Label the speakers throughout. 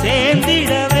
Speaker 1: சேர்ந்திட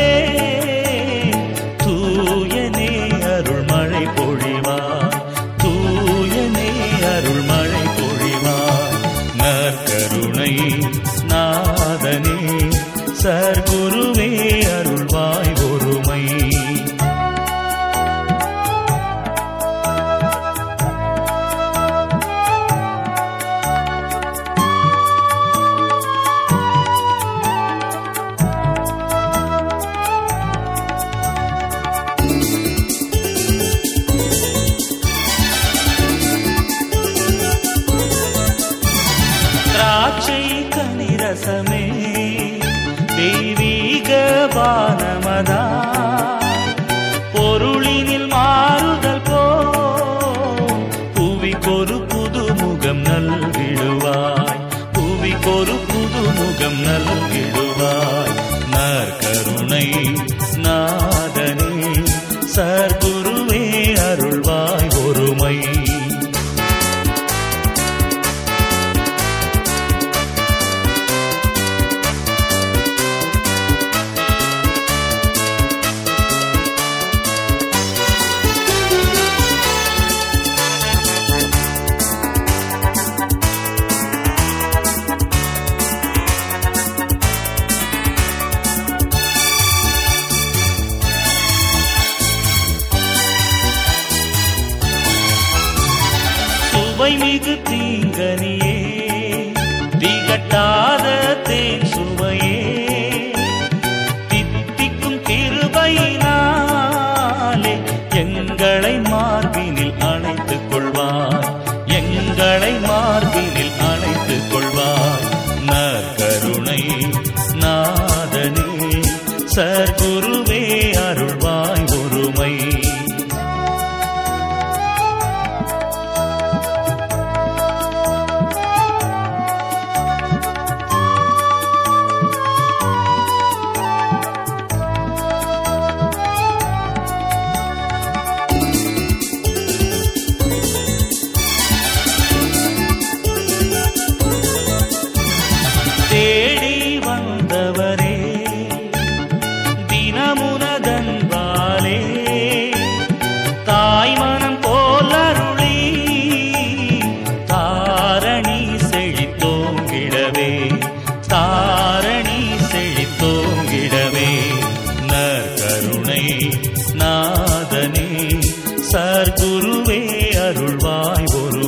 Speaker 1: sir குருவே அருள்வாய்
Speaker 2: ஒரு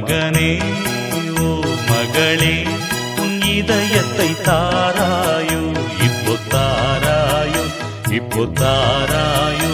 Speaker 1: மகனே ஓ மகளே உன் இதயத்தை தாராயோ இப்போ தாராயோ இப்போ தாராயோ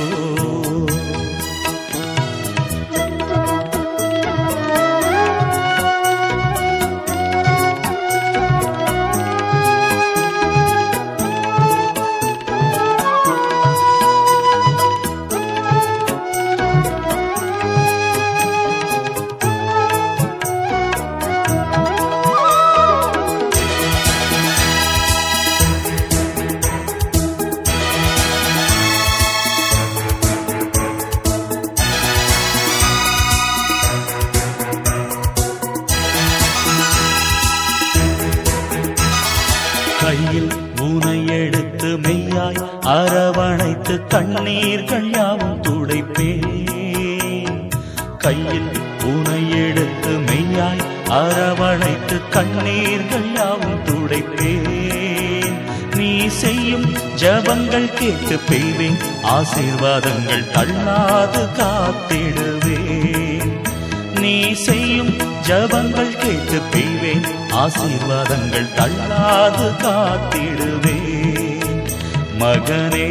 Speaker 1: கண்ணீர்கள் யாவும் துடைப்பேன். நீ செய்யும் ஜபங்கள் கேட்டு பெய்வேன். ஆசீர்வாதங்கள் தள்ளாது காத்திடுவேன். நீ செய்யும் ஜபங்கள் கேட்டு பெய்வேன். ஆசீர்வாதங்கள் தள்ளாது காத்திடுவேன். மகனே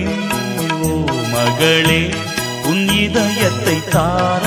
Speaker 1: ஓ மகளே உன் இதயத்தை தார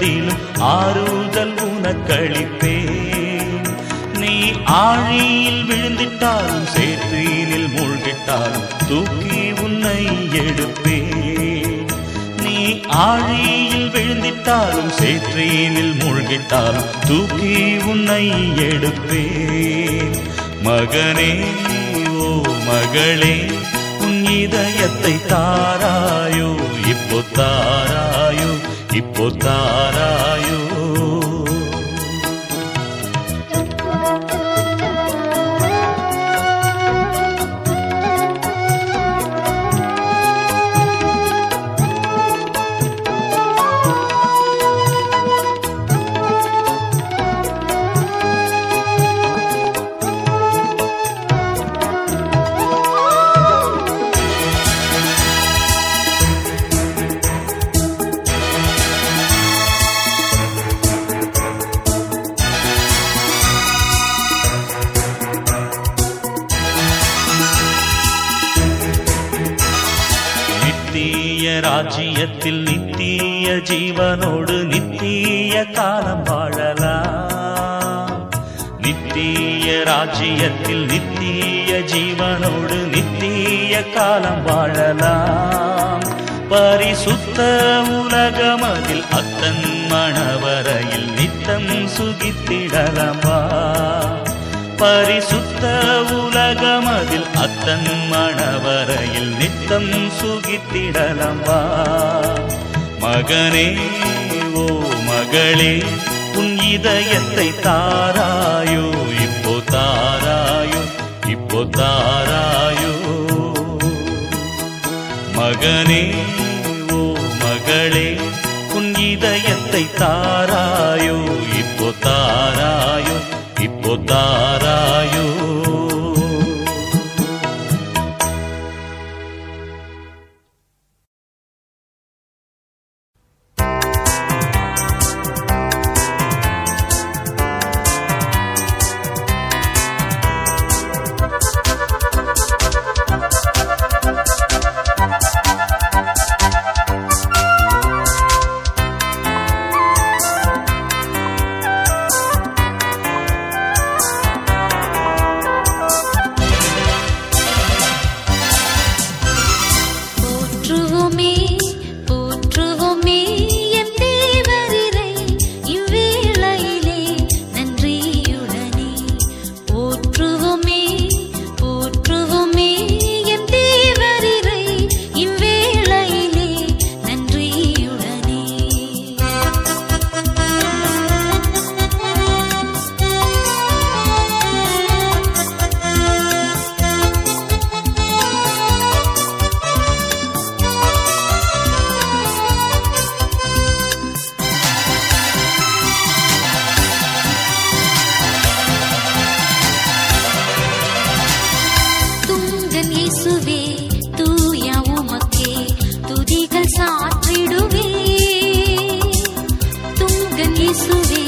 Speaker 1: துக்கத்திலும் ஆறுதல் உனக்களிப்பேன். நீ ஆழியில் விழுந்திட்டாலும் சேற்றினில் மூழ்கிட்டாலும் தூக்கி உன்னை எடுப்பேன். நீ ஆழியில் விழுந்திட்டாலும் சேற்றினில் மூழ்கிட்டாலும் தூக்கி உன்னை எடுப்பேன். மகனே ஓ மகளே உன் இதயத்தை தாராயோ இப்போ தாராயோ उतारा சுத்த உலகமதில் அத்தன் மணவரையில் நித்தம் சுகித்திடலம்பா. பரிசுத்த உலகமதில் அத்தன் மணவரையில் நித்தம் சுகித்திடலம்பா. மகனே ஓ மகளே உன் இதயத்தை தாராயோ இப்போ தாராயோ இப்போ தாராயோ. மகனே
Speaker 2: ತಾರಾಯೋ ಇಬ್ಬೊ ತಾರಾಯೋ ಇಬ್ಬೊ ತಾರಾಯೋ Jesus.